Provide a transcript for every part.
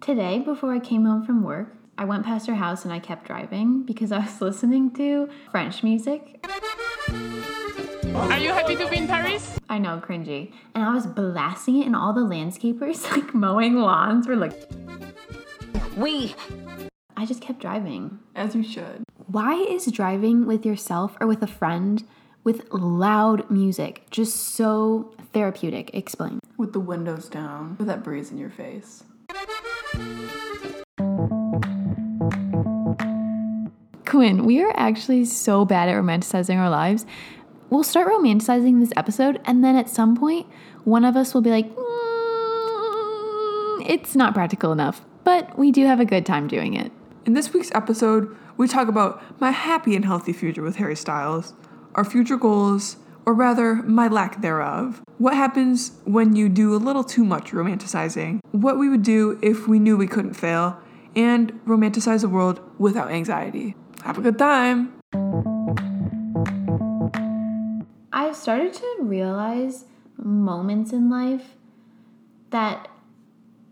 Today, before I came home from work, I went past her house and I kept driving because I was listening to French music. Are you happy to be in Paris? I know, cringy. And I was blasting it, and all the landscapers, like mowing lawns, were like, We. I just kept driving. As you should. Why is driving with yourself or with a friend with loud music just so therapeutic? Explain. With the windows down, with that breeze in your face. Quinn, we are actually so bad at romanticizing our lives. We'll start romanticizing this episode, and then at some point, one of us will be like, "Mm, it's not practical enough, but we do have a good time doing it. In this week's episode, we talk about my happy and healthy future with Harry Styles, our future goals, or rather, my lack thereof. What happens when you do a little too much romanticizing? What we would do if we knew we couldn't fail, and romanticize the world without anxiety. Have a good time! I've started to realize moments in life that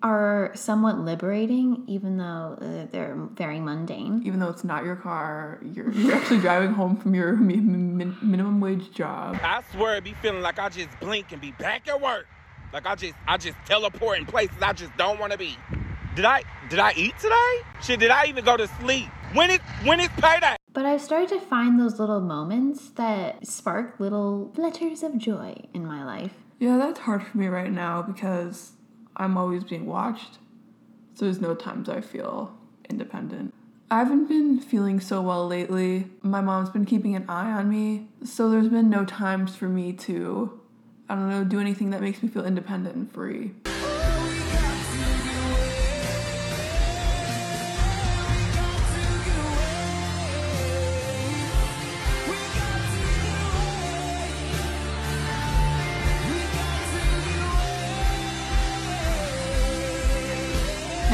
are somewhat liberating, even though uh, they're very mundane. Even though it's not your car, you're, you're actually driving home from your mi- min- minimum wage job. I swear it be feeling like I just blink and be back at work. Like I just I just teleport in places I just don't want to be. Did I did I eat today? Shit, did I even go to sleep? When is when is payday? But I've started to find those little moments that spark little flutters of joy in my life. Yeah, that's hard for me right now because I'm always being watched. So there's no times I feel independent. I haven't been feeling so well lately. My mom's been keeping an eye on me. So there's been no times for me to, I don't know, do anything that makes me feel independent and free.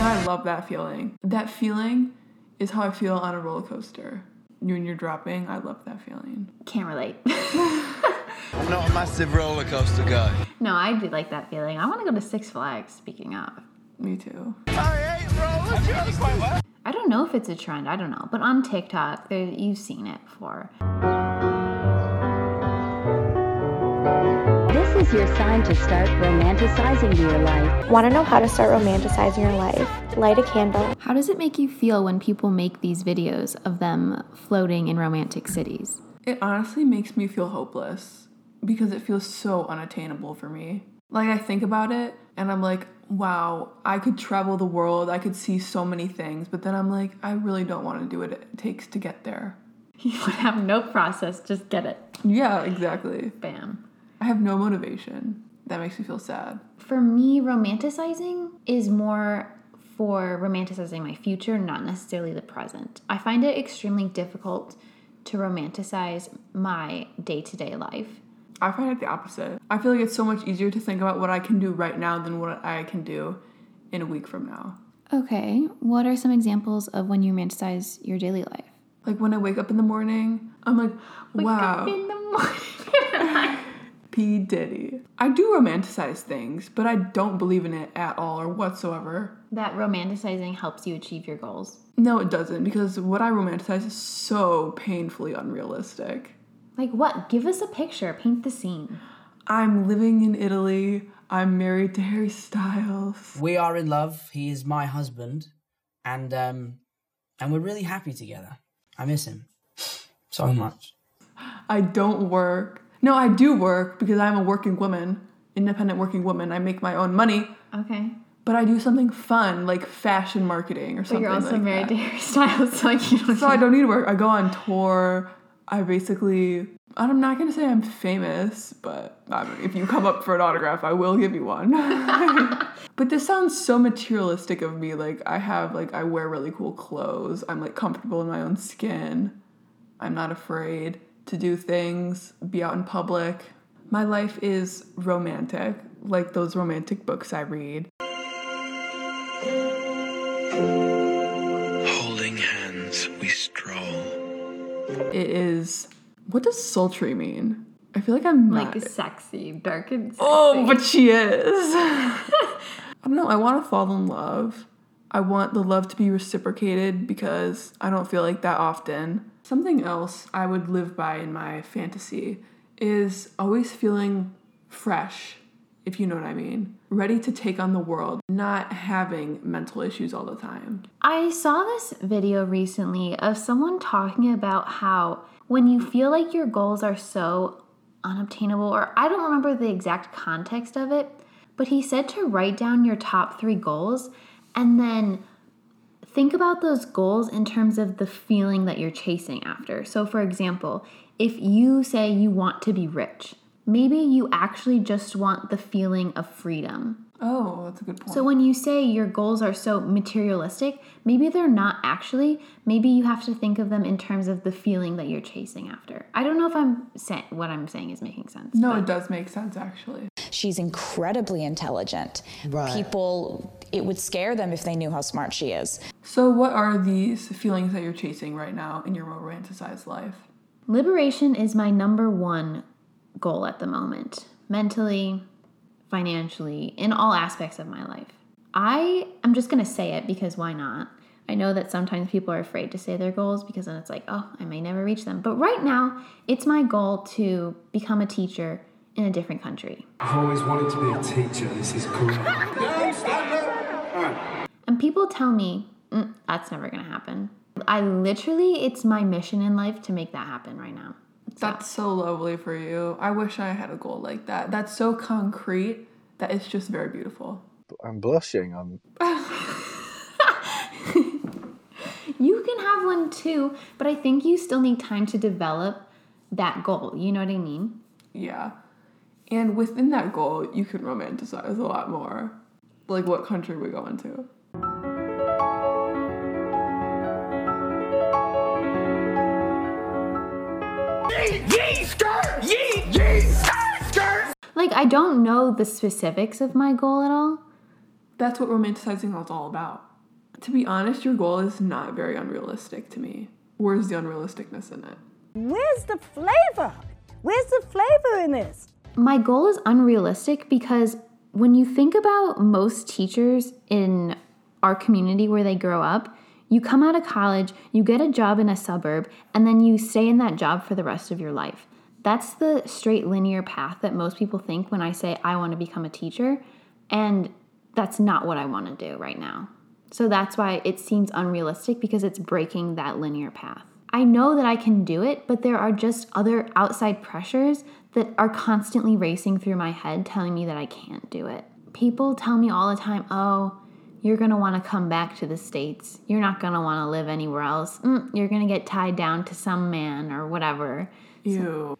I love that feeling. That feeling is how I feel on a roller coaster. When you're dropping, I love that feeling. Can't relate. I'm not a massive roller coaster guy. no, I do like that feeling. I want to go to Six Flags, speaking of. Me too. I hate roller coasters. I don't know if it's a trend, I don't know. But on TikTok, there, you've seen it before. This is your sign to start romanticizing your life. Want to know how to start romanticizing your life? Light a candle. How does it make you feel when people make these videos of them floating in romantic cities? It honestly makes me feel hopeless because it feels so unattainable for me. Like, I think about it and I'm like, wow, I could travel the world, I could see so many things, but then I'm like, I really don't want to do what it takes to get there. You would have no process, just get it. Yeah, exactly. Bam. I have no motivation. That makes me feel sad. For me, romanticizing is more for romanticizing my future, not necessarily the present. I find it extremely difficult to romanticize my day to day life. I find it the opposite. I feel like it's so much easier to think about what I can do right now than what I can do in a week from now. Okay, what are some examples of when you romanticize your daily life? Like when I wake up in the morning, I'm like, wow. In the morning. P. Diddy. I do romanticize things, but I don't believe in it at all or whatsoever. that romanticizing helps you achieve your goals. No, it doesn't, because what I romanticize is so painfully unrealistic. Like what? Give us a picture, paint the scene. I'm living in Italy. I'm married to Harry Styles. We are in love. He is my husband, and um, and we're really happy together. I miss him so much. I don't work. No, I do work because I'm a working woman, independent working woman. I make my own money, Okay. but I do something fun like fashion marketing or something. But you're also like married that. to Harry Styles, so like you don't So I don't need to work. I go on tour. I basically, I'm not gonna say I'm famous, but I mean, if you come up for an autograph, I will give you one. but this sounds so materialistic of me. Like I have, like I wear really cool clothes. I'm like comfortable in my own skin. I'm not afraid to do things, be out in public. My life is romantic, like those romantic books I read. Holding hands, we stroll. It is. What does sultry mean? I feel like I'm not. like sexy, dark and sexy. Oh, but she is. I don't know. I want to fall in love. I want the love to be reciprocated because I don't feel like that often. Something else I would live by in my fantasy is always feeling fresh, if you know what I mean. Ready to take on the world, not having mental issues all the time. I saw this video recently of someone talking about how when you feel like your goals are so unobtainable, or I don't remember the exact context of it, but he said to write down your top three goals and then think about those goals in terms of the feeling that you're chasing after. So, for example, if you say you want to be rich, maybe you actually just want the feeling of freedom. Oh, that's a good point. So when you say your goals are so materialistic, maybe they're not actually. Maybe you have to think of them in terms of the feeling that you're chasing after. I don't know if I'm saying what I'm saying is making sense. no, but- it does make sense actually. She's incredibly intelligent. Right. People, it would scare them if they knew how smart she is. So, what are these feelings that you're chasing right now in your romanticized life? Liberation is my number one goal at the moment, mentally, financially, in all aspects of my life. I am just going to say it because why not? I know that sometimes people are afraid to say their goals because then it's like, oh, I may never reach them. But right now, it's my goal to become a teacher in a different country. I've always wanted to be a teacher. This is cool. And people tell me, mm, that's never going to happen. I literally, it's my mission in life to make that happen right now. That's so lovely for you. I wish I had a goal like that. That's so concrete that it's just very beautiful. I'm blushing. I'm. You can have one too, but I think you still need time to develop that goal. You know what I mean? Yeah. And within that goal, you can romanticize a lot more. Like what country we going to. Like, I don't know the specifics of my goal at all. That's what romanticizing is all about. To be honest, your goal is not very unrealistic to me. Where's the unrealisticness in it? Where's the flavor? Where's the flavor in this? My goal is unrealistic because when you think about most teachers in our community where they grow up, you come out of college, you get a job in a suburb, and then you stay in that job for the rest of your life. That's the straight linear path that most people think when I say I want to become a teacher, and that's not what I want to do right now. So that's why it seems unrealistic because it's breaking that linear path. I know that I can do it, but there are just other outside pressures that are constantly racing through my head telling me that I can't do it. People tell me all the time, oh, you're gonna wanna come back to the States. You're not gonna wanna live anywhere else. Mm, you're gonna get tied down to some man or whatever. Ew.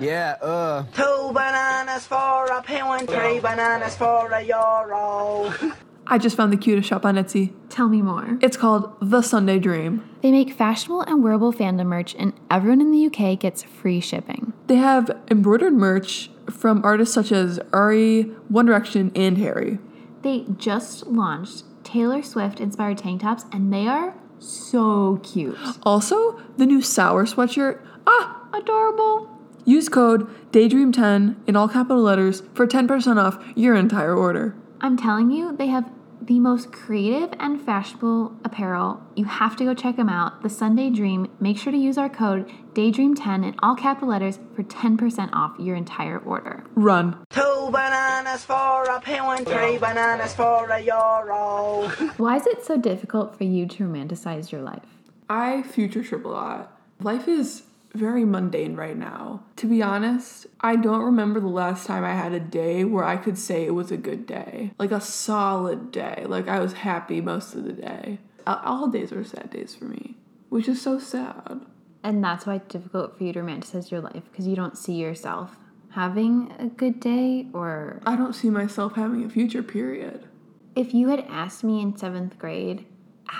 Yeah, uh. Two bananas for a penguin, three bananas for a euro. I just found the cutest shop on Etsy. Tell me more. It's called The Sunday Dream. They make fashionable and wearable fandom merch, and everyone in the UK gets free shipping. They have embroidered merch from artists such as Ari, One Direction, and Harry. They just launched Taylor Swift inspired tank tops, and they are so cute. Also, the new Sour sweatshirt. Ah, Adorable. use code DAYDREAM10 in all capital letters for 10% off your entire order. I'm telling you, they have the most creative and fashionable apparel. You have to go check them out. The Sunday Dream. Make sure to use our code DAYDREAM10 in all capital letters for 10% off your entire order. Run. Two bananas for a penguin, three bananas for a euro. Why is it so difficult for you to romanticize your life? I future trip a lot. Life is very mundane right now. To be honest, I don't remember the last time I had a day where I could say it was a good day. Like a solid day. Like I was happy most of the day. All- days were sad days for me, which is so sad. And that's why it's difficult for you to romanticize your life because you don't see yourself having a good day or I don't see myself having a future, period. if you had asked me in seventh grade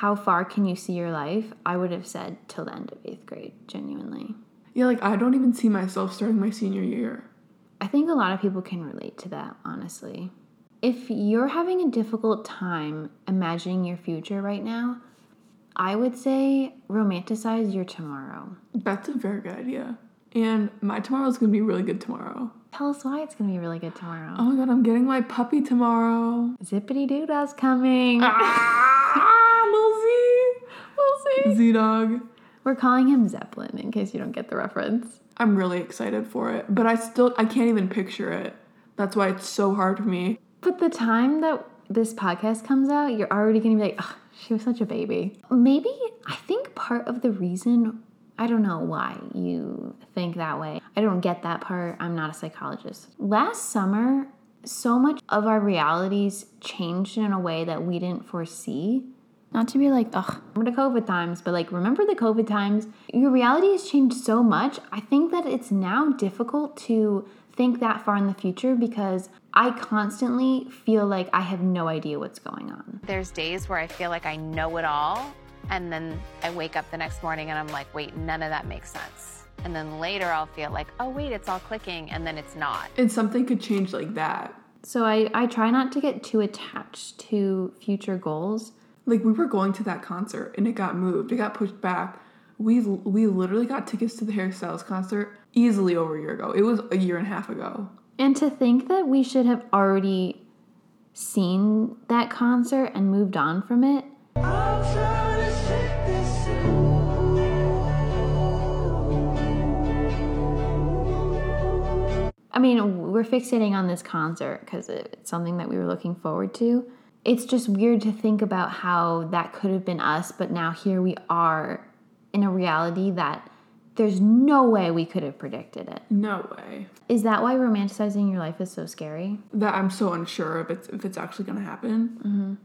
how far can you see your life i would have said till the end of eighth grade genuinely Yeah, like I don't even see myself starting my senior year. i think a lot of people can relate to that honestly if you're having a difficult time imagining your future right now i would say romanticize your tomorrow That's a very good idea. And my tomorrow is gonna be really good tomorrow. Tell us why it's gonna be really good tomorrow. Oh my god, I'm getting my puppy tomorrow. Zippity Dooda's coming. Ah. We'll. Z Dog. We're calling him Zeppelin in case you don't get the reference. I'm really excited for it, but I still I can't even picture it. That's why it's so hard for me. But the time that this podcast comes out, you're already gonna be like, oh, she was such a baby. Maybe I think part of the reason I don't know why you think that way. I don't get that part. I'm not a psychologist. Last summer, so much of our realities changed in a way that we didn't foresee. Not to be like, ugh, remember the COVID times, but like, remember the COVID times? Your reality has changed so much. I think that it's now difficult to think that far in the future because I constantly feel like I have no idea what's going on. There's days where I feel like I know it all, and then I wake up the next morning and I'm like, wait, none of that makes sense. And then later I'll feel like, oh, wait, it's all clicking, and then it's not. And something could change like that. So I, I try not to get too attached to future goals. Like we were going to that concert and it got moved. It got pushed back. We we literally got tickets to the Harry Styles concert easily over a year ago. It was a year and a half ago. And to think that we should have already seen that concert and moved on from it. I mean, we're fixating on this concert because it's something that we were looking forward to. It's just weird to think about how that could have been us, but now here we are in a reality that there's no way we could have predicted it. No way. Is that why romanticizing your life is so scary? That I'm so unsure if it's if it's actually gonna happen.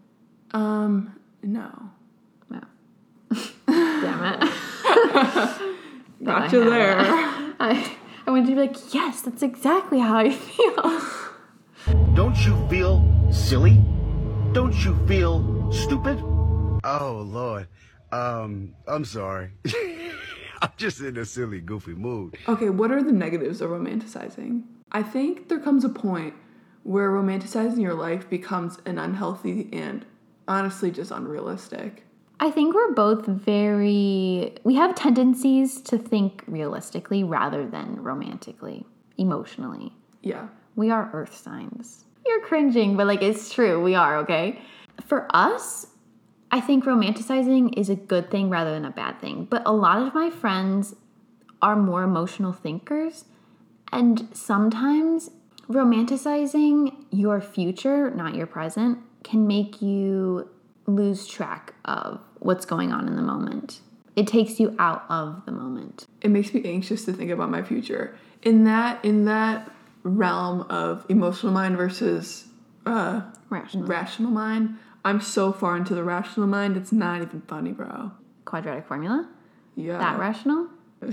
Mm-hmm. Um, no. No. Damn it. Got you there. I, I wanted to be like, yes, that's exactly how I feel. Don't you feel silly? Don't you feel stupid? Oh Lord. Um, I'm sorry. I'm just in a silly, goofy mood. Okay, what are the negatives of romanticizing? I think there comes a point where romanticizing your life becomes an unhealthy and honestly just unrealistic. I think we're both very, we have tendencies to think realistically rather than romantically, emotionally. Yeah. We are earth signs. You're cringing, but like it's true. We are, okay? For us, I think romanticizing is a good thing rather than a bad thing. But a lot of my friends are more emotional thinkers. And sometimes romanticizing your future, not your present, can make you lose track of what's going on in the moment. It takes you out of the moment. It makes me anxious to think about my future. In that in that realm of emotional mind versus uh, rational. rational mind, I'm so far into the rational mind, it's not even funny, bro. Quadratic formula? Yeah. That rational?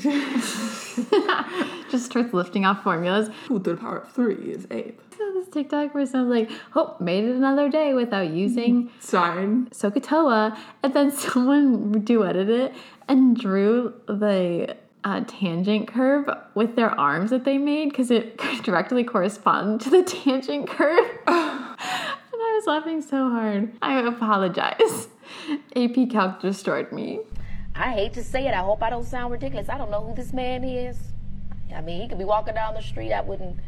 Just starts lifting off formulas. Two to the power of three is eight. So this TikTok where someone's like, oh, made it another day without using Sign. SOHCAHTOA. And then someone duetted it and drew the uh, tangent curve with their arms that they made because it could directly corresponded to the tangent curve. and I was laughing so hard. I apologize. AP Calc destroyed me. I hate to say it. I hope I don't sound ridiculous. I don't know who this man is. I mean, he could be walking down the street. I wouldn't.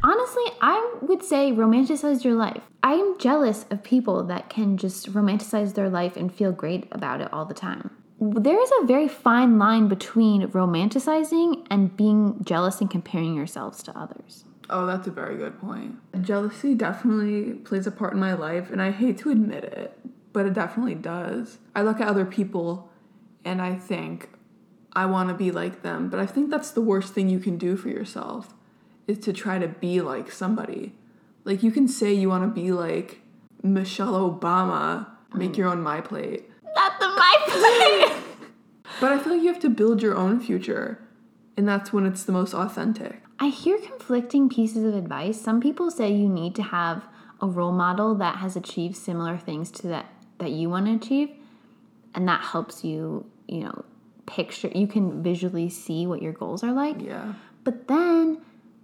Honestly, I would say romanticize your life. I'm jealous of people that can just romanticize their life and feel great about it all the time. There is a very fine line between romanticizing and being jealous and comparing yourselves to others. Oh, that's a very good point. Jealousy definitely plays a part in my life, and I hate to admit it, but it definitely does. I look at other people and I think, I want to be like them, but I think that's the worst thing you can do for yourself is to try to be like somebody. Like, you can say you want to be like Michelle Obama, make mm. your own My Plate. Not the My But I feel like you have to build your own future, and that's when it's the most authentic. I hear conflicting pieces of advice. Some people say you need to have a role model that has achieved similar things to that that you want to achieve, and that helps you, you know, picture you can visually see what your goals are like. Yeah. But then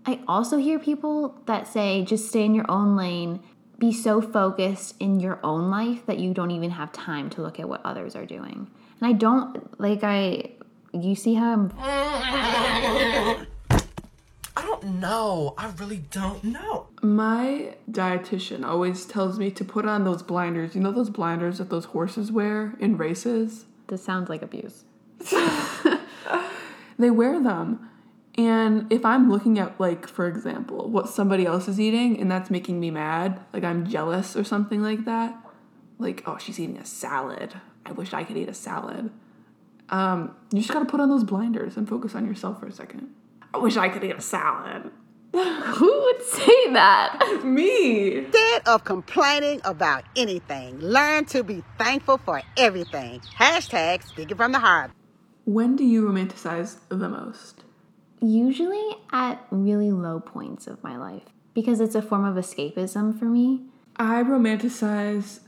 I also hear people that say just stay in your own lane, be so focused in your own life that you don't even have time to look at what others are doing. And I don't like I You see how I'm I don't know. I really don't know. My dietitian always tells me to put on those blinders. You know those blinders that those horses wear in races? This sounds like abuse. They wear them. And if I'm looking at, like, for example, what somebody else is eating and that's making me mad, like I'm jealous or something like that, like, oh, she's eating a salad. I wish I could eat a salad. Um, you just gotta put on those blinders and focus on yourself for a second. I wish I could eat a salad. Who would say that? Me. Instead of complaining about anything, learn to be thankful for everything. Hashtag speaking from the heart. When do you romanticize the most? Usually at really low points of my life because it's a form of escapism for me. I romanticize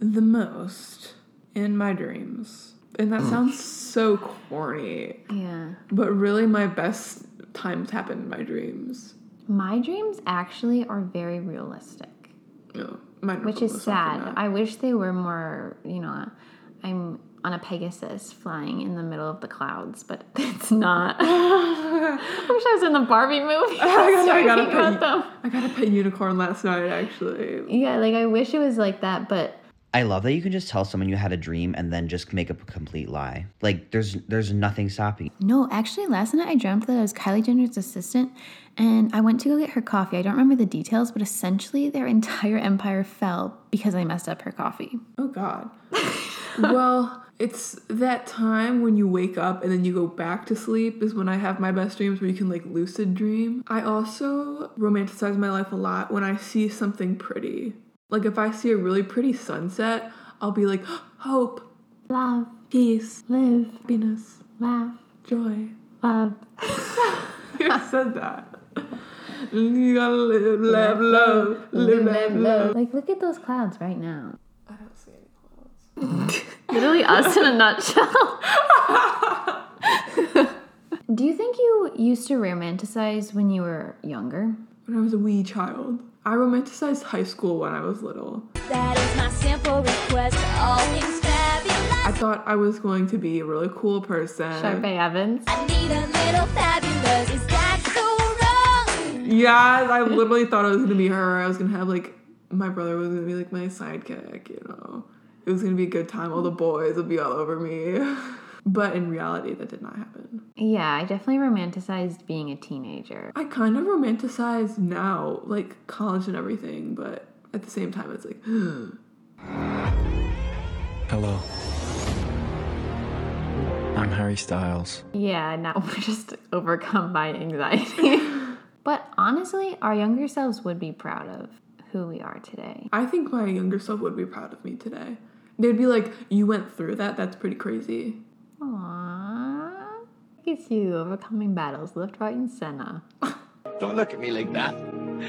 the most in my dreams. And that sounds so corny. Yeah. But really, my best times happen in my dreams. My dreams actually are very realistic, are which is sad. I wish they were more, you know, I'm on a Pegasus flying in the middle of the clouds, but it's not. I wish I was in the Barbie movie. I got, I got a pet. I got a pet unicorn last night, actually. Yeah, like I wish it was like that, but I love that you can just tell someone you had a dream and then just make up a complete lie. Like there's there's nothing stopping. No, actually, last night I dreamt that I was Kylie Jenner's assistant and I went to go get her coffee. I don't remember the details, but essentially their entire empire fell because I messed up her coffee. Oh, God. well, it's that time when you wake up and then you go back to sleep is when I have my best dreams where you can like lucid dream. I also romanticize my life a lot when I see something pretty. Like if I see a really pretty sunset, I'll be like, hope, Love, peace, live, happiness, laugh, joy. love. you said that. You gotta live, laugh, love, live, laugh, love. Like, look at those clouds right now. I don't see any clouds. Literally us in a nutshell. Do you think you used to romanticize when you were younger? When I was a wee child. I romanticized high school when I was little. That is my simple request. All things fabulous. I thought I was going to be a really cool person. Sharpay Evans. I need a little fabulous. Is that so wrong? Yeah, I literally thought I was gonna be her. I was gonna have like my brother was gonna be like my sidekick, you know. It was gonna be a good time. All the boys would be all over me. but in reality, that did not happen. Yeah, I definitely romanticized being a teenager. I kind of romanticize now, like college and everything, but at the same time, it's like, Hello. I'm Harry Styles. Yeah, now we're just overcome by anxiety. but honestly, our younger selves would be proud of who we are today. I think my younger self would be proud of me today. They'd be like, "You went through that. That's pretty crazy." Aww. It's you overcoming battles left, right, and center. Don't look at me like that.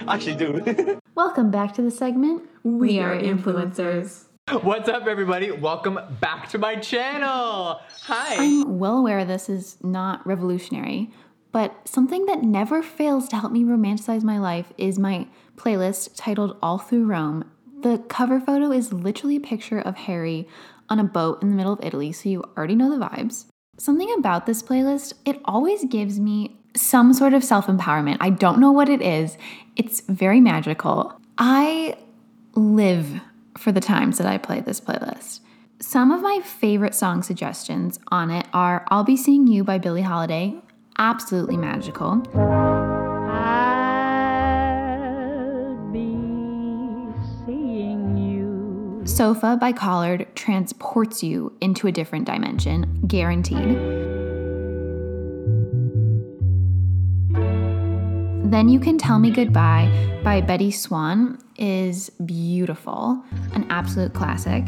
Actually, do. Welcome back to the segment. We, are influencers. What's up, everybody? Welcome back to my channel. Hi. I'm well aware this is not revolutionary, but something that never fails to help me romanticize my life is my playlist titled All Through Rome. The cover photo is literally a picture of Harry on a boat in the middle of Italy, so you already know the vibes. Something about this playlist, it always gives me some sort of self empowerment. I don't know what it is, it's very magical. I live for the times that I play this playlist. Some of my favorite song suggestions on it are I'll Be Seeing You by Billie Holiday, absolutely magical. Sofa by Collard transports you into a different dimension, guaranteed. Then You Can Tell Me Goodbye by Bettye Swann is beautiful, an absolute classic.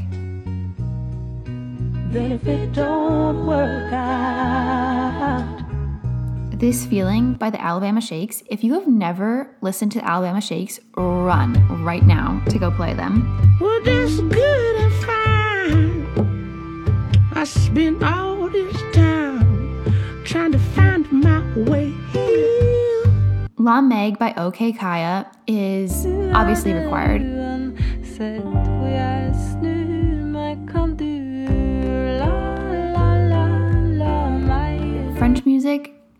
If it don't work out, This Feeling by the Alabama Shakes. If you have never listened to Alabama Shakes, run right now to go play them. well, that's good and fine. I spent all this time trying to find my way here. La Meg by Okay Kaya is obviously required.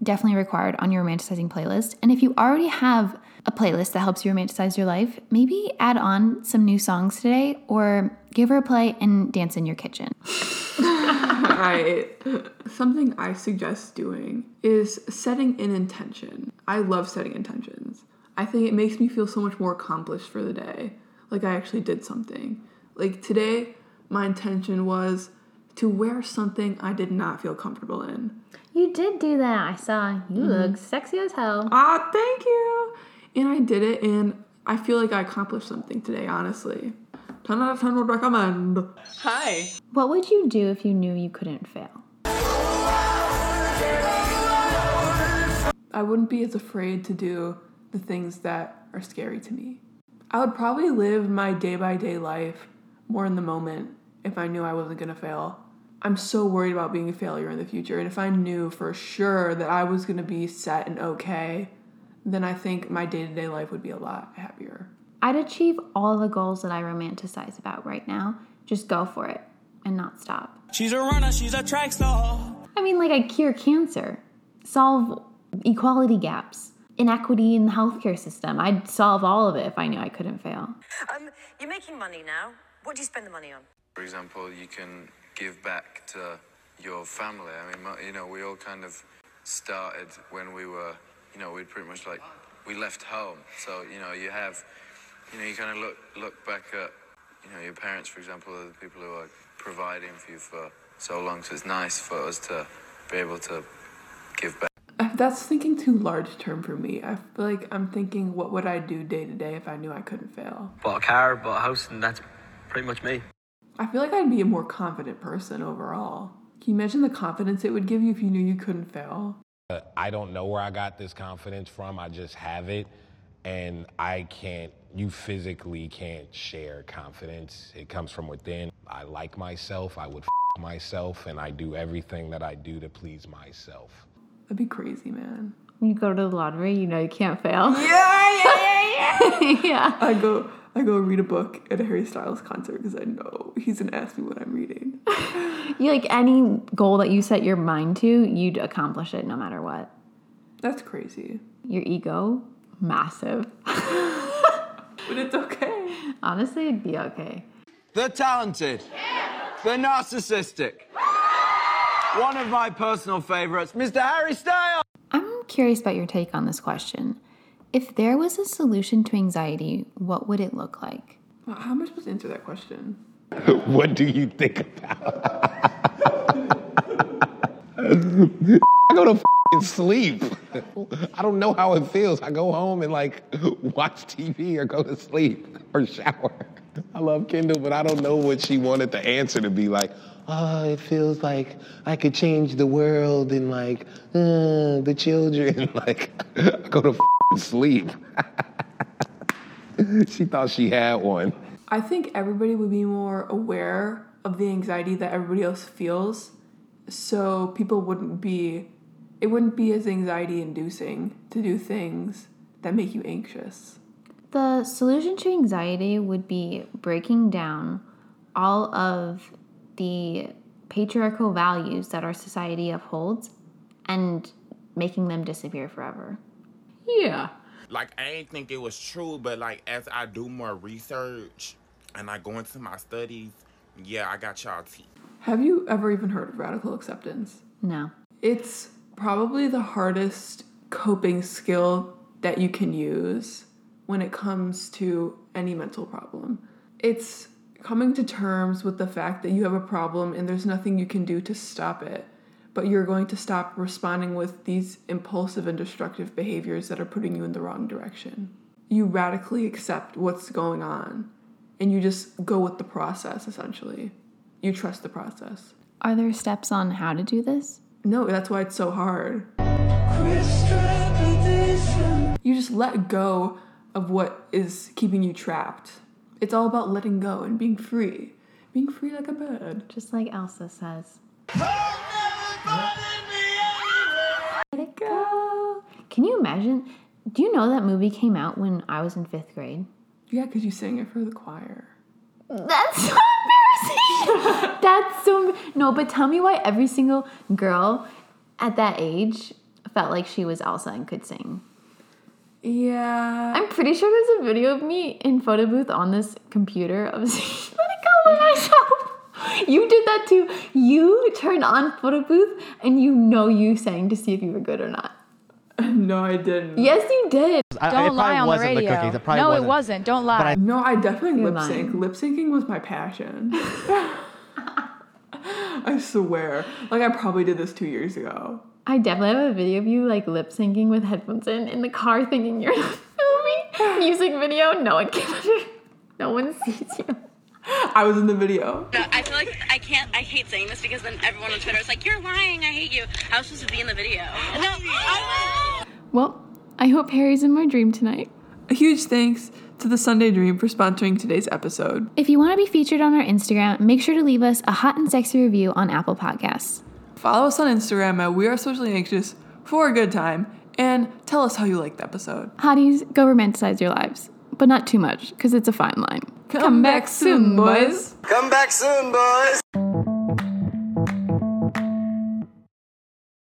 Definitely required on your romanticizing playlist. And if you already have a playlist that helps you romanticize your life, maybe add on some new songs today or give her a play and dance in your kitchen. I something I suggest doing is setting an intention. I love setting intentions. I think it makes me feel so much more accomplished for the day. Like I actually did something. Like today, my intention was to wear something I did not feel comfortable in. You did do that. I saw. You Mhm. look sexy as hell. Ah, thank you. And I did it, and I feel like I accomplished something today, honestly. 10 out of 10 would recommend. Hi. What would you do if you knew you couldn't fail? I wouldn't be as afraid to do the things that are scary to me. I would probably live my day by day life more in the moment if I knew I wasn't gonna fail. I'm so worried about being a failure in the future, and if I knew for sure that I was gonna be set and okay, then I think my day to day life would be a lot happier. I'd achieve all the goals that I romanticize about right now. Just go for it and not stop. She's a runner, she's a track star. I mean, like, I'd cure cancer, solve equality gaps, inequity in the healthcare system. I'd solve all of it if I knew I couldn't fail. Um, you're making money now. What do you spend the money on? For example, you can give back to your family. I mean, you know, we all kind of started when we were, you know, we'd pretty much like we left home. So you know, you have, you know, you kind of look look back at, you know, your parents, for example, are the people who are providing for you for so long. So it's nice for us to be able to give back. Uh, That's thinking too large term for me. I feel like I'm thinking, what would I do day to day if I knew I couldn't fail? Bought a car, bought a house, and that's pretty much me. I feel like I'd be a more confident person overall. Can you imagine the confidence it would give you if you knew you couldn't fail? Uh, I don't know where I got this confidence from. I just have it. And I can't, you physically can't share confidence. It comes from within. I like myself. I would f- myself. And I do everything that I do to please myself. That'd be crazy, man. When you go to the lottery, you know you can't fail. Yeah, yeah, yeah, yeah. yeah. I go, I go read a book at a Harry Styles concert because I know he's gonna ask me what I'm reading. You like any goal that you set your mind to, you'd accomplish it no matter what. That's crazy. Your ego, massive. But it's okay. Honestly, it'd be okay. The talented. The narcissistic. One of my personal favorites, Mr. Harry Styles. I'm curious about your take on this question. If there was a solution to anxiety, what would it look like? Well, How am I supposed to answer that question? what do you think about? I go to f***ing sleep. I don't know how it feels. I go home and like watch TV or go to sleep or shower. I love Kendall, but I don't know what she wanted the answer to be like. Oh, it feels like I could change the world and like uh, the children. Like go to sleep. she thought she had one. I think everybody would be more aware of the anxiety that everybody else feels, so people wouldn't be, it wouldn't be as anxiety inducing to do things that make you anxious. The solution to anxiety would be breaking down all of the patriarchal values that our society upholds and making them disappear forever. Yeah. Like I didn't think it was true, but like as I do more research and I go into my studies, yeah, I got y'all tea. Have you ever even heard of radical acceptance? No. It's probably the hardest coping skill that you can use when it comes to any mental problem. It's coming to terms with the fact that you have a problem and there's nothing you can do to stop it, but you're going to stop responding with these impulsive and destructive behaviors that are putting you in the wrong direction. You radically accept what's going on and you just go with the process essentially. You trust the process. Are there steps on how to do this? No, that's why it's so hard. You just let go of what is keeping you trapped. It's all about letting go and being free. Being free like a bird. Just like Elsa says. Let it go. Can you imagine? Do you know that movie came out when I was in fifth grade? Yeah, because you sang it for the choir. That's so embarrassing. That's so no. But tell me why every single girl at that age felt like she was Elsa and could sing. Yeah. I'm pretty sure there's a video of me in photo booth on this computer of singing Let It Go by myself. You did that too. You turned on photo booth and you know you sang to see if you were good or not. No, I didn't. Yes, you did. I- Don't probably lie on the wasn't the radio. cookies. It probably no, wasn't. it wasn't. Don't lie. No, I definitely lip sync. Lip syncing was my passion. I swear. Like I probably did this two years ago. I definitely have a video of you like lip syncing with headphones in in the car thinking you're in a movie music video. No one can under- no one sees you. I was in the video. No, I feel like I can't. I hate saying this because then everyone on Twitter is like, "You're lying. I hate you." I was supposed to be in the video. No, I Well, I hope Harry's in my dream tonight. A huge thanks to the Sunday Dream for sponsoring today's episode. If you want to be featured on our Instagram, make sure to leave us a hot and sexy review on Apple Podcasts. Follow us on Instagram at We Are Socially Anxious for a good time and tell us how you liked the episode. Hotties, go romanticize your lives, but not too much because it's a fine line. Come back soon, boys. Come back soon, boys.